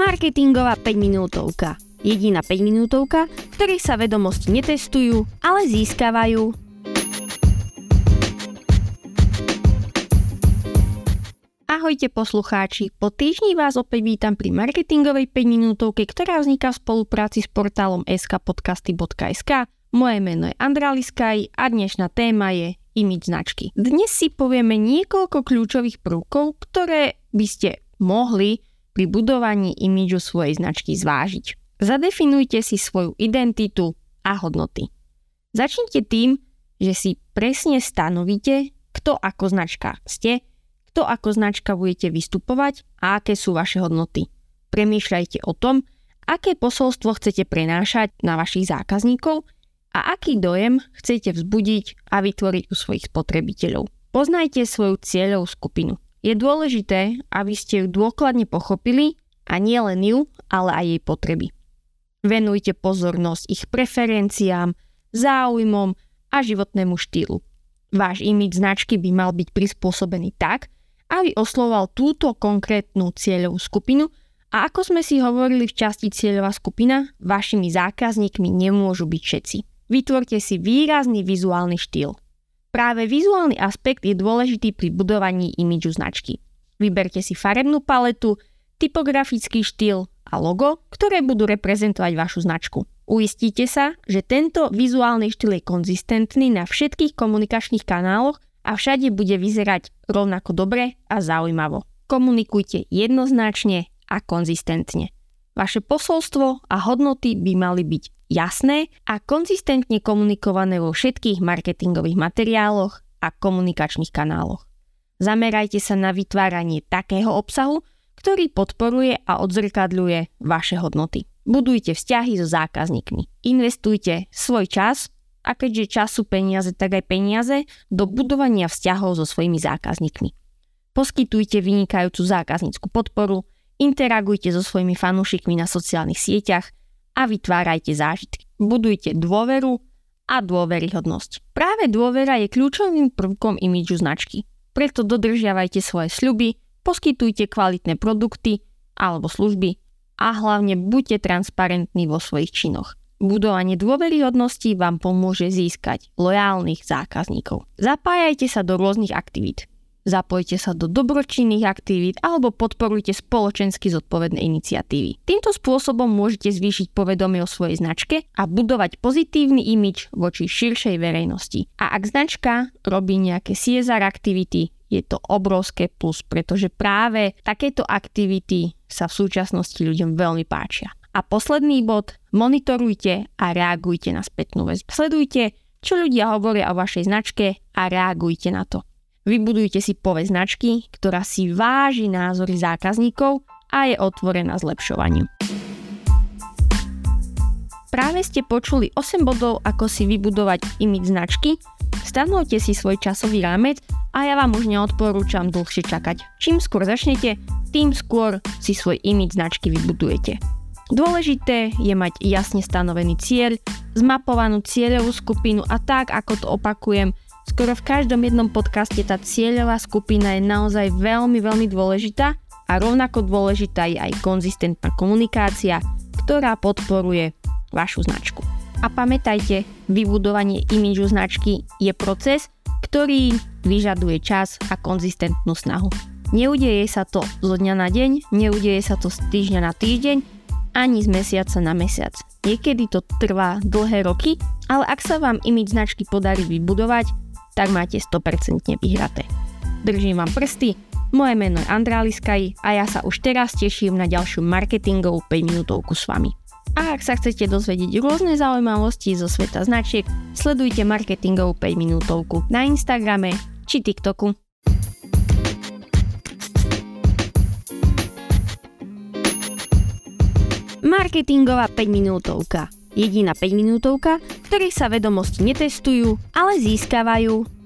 Marketingová 5 minútovka. Jediná 5 minútovka, v ktorej sa vedomosti netestujú, ale získavajú. Ahojte poslucháči, po týždni vás opäť vítam pri marketingovej 5 minútovke, ktorá vzniká v spolupráci s portálom skpodcasty.sk. Moje meno je Andrá Liskaj a dnešná téma je image značky. Dnes si povieme niekoľko kľúčových prvkov, ktoré by ste mohli pri budovaní imidžu svojej značky zvážiť. Zadefinujte si svoju identitu a hodnoty. Začnite tým, že si presne stanovíte, kto ako značka ste, kto ako značka budete vystupovať a aké sú vaše hodnoty. Premýšľajte o tom, aké posolstvo chcete prenášať na vašich zákazníkov a aký dojem chcete vzbudiť a vytvoriť u svojich spotrebiteľov. Poznajte svoju cieľovú skupinu. Je dôležité, aby ste ju dôkladne pochopili a nie len ju, ale aj jej potreby. Venujte pozornosť ich preferenciám, záujmom a životnému štýlu. Váš imid značky by mal byť prispôsobený tak, aby oslovoval túto konkrétnu cieľovú skupinu a ako sme si hovorili v časti cieľová skupina, vašimi zákazníkmi nemôžu byť všetci. Vytvorte si výrazný vizuálny štýl. Práve vizuálny aspekt je dôležitý pri budovaní imidžu značky. Vyberte si farebnú paletu, typografický štýl a logo, ktoré budú reprezentovať vašu značku. Uistite sa, že tento vizuálny štýl je konzistentný na všetkých komunikačných kanáloch a všade bude vyzerať rovnako dobre a zaujímavo. Komunikujte jednoznačne a konzistentne. Vaše posolstvo a hodnoty by mali byť jasné a konzistentne komunikované vo všetkých marketingových materiáloch a komunikačných kanáloch. Zamerajte sa na vytváranie takého obsahu, ktorý podporuje a odzrkadľuje vaše hodnoty. Budujte vzťahy so zákazníkmi. Investujte svoj čas a keďže čas sú peniaze, tak aj peniaze do budovania vzťahov so svojimi zákazníkmi. Poskytujte vynikajúcu zákaznícku podporu, interagujte so svojimi fanúšikmi na sociálnych sieťach a vytvárajte zážitky. Budujte dôveru a dôveryhodnosť. Práve dôvera je kľúčovým prvkom imidžu značky. Preto dodržiavajte svoje sľuby, poskytujte kvalitné produkty alebo služby a hlavne buďte transparentní vo svojich činoch. Budovanie dôveryhodnosti vám pomôže získať lojálnych zákazníkov. Zapájajte sa do rôznych aktivít. Zapojte sa do dobročinných aktivít alebo podporujte spoločensky zodpovedné iniciatívy. Týmto spôsobom môžete zvýšiť povedomie o svojej značke a budovať pozitívny imič voči širšej verejnosti. A ak značka robí nejaké CSR aktivity, je to obrovské plus, pretože práve takéto aktivity sa v súčasnosti ľuďom veľmi páčia. A posledný bod, monitorujte a reagujte na spätnú väzbu. Sledujte, čo ľudia hovoria o vašej značke a reagujte na to. Vybudujte si povesť značky, ktorá si váži názory zákazníkov a je otvorená zlepšovaniu. Práve ste počuli 8 bodov, ako si vybudovať imid značky. Stanovte si svoj časový rámec a ja vám už neodporúčam dlhšie čakať. Čím skôr začnete, tým skôr si svoj imid značky vybudujete. Dôležité je mať jasne stanovený cieľ, zmapovanú cieľovú skupinu a tak, ako to opakujem, Skoro v každom jednom podcaste tá cieľová skupina je naozaj veľmi, veľmi dôležitá a rovnako dôležitá je aj konzistentná komunikácia, ktorá podporuje vašu značku. A pamätajte, vybudovanie imidžu značky je proces, ktorý vyžaduje čas a konzistentnú snahu. Neudeje sa to zo dňa na deň, neudeje sa to z týždňa na týždeň, ani z mesiaca na mesiac. Niekedy to trvá dlhé roky, ale ak sa vám imidž značky podarí vybudovať, tak máte 100% vyhraté. Držím vám prsty, moje meno je Andrá Liskaj a ja sa už teraz teším na ďalšiu marketingovú 5 minútovku s vami. A ak sa chcete dozvedieť rôzne zaujímavosti zo sveta značiek, sledujte marketingovú 5 minútovku na Instagrame či TikToku. Marketingová 5 minútovka jediná 5 minútovka, v ktorej sa vedomosti netestujú, ale získavajú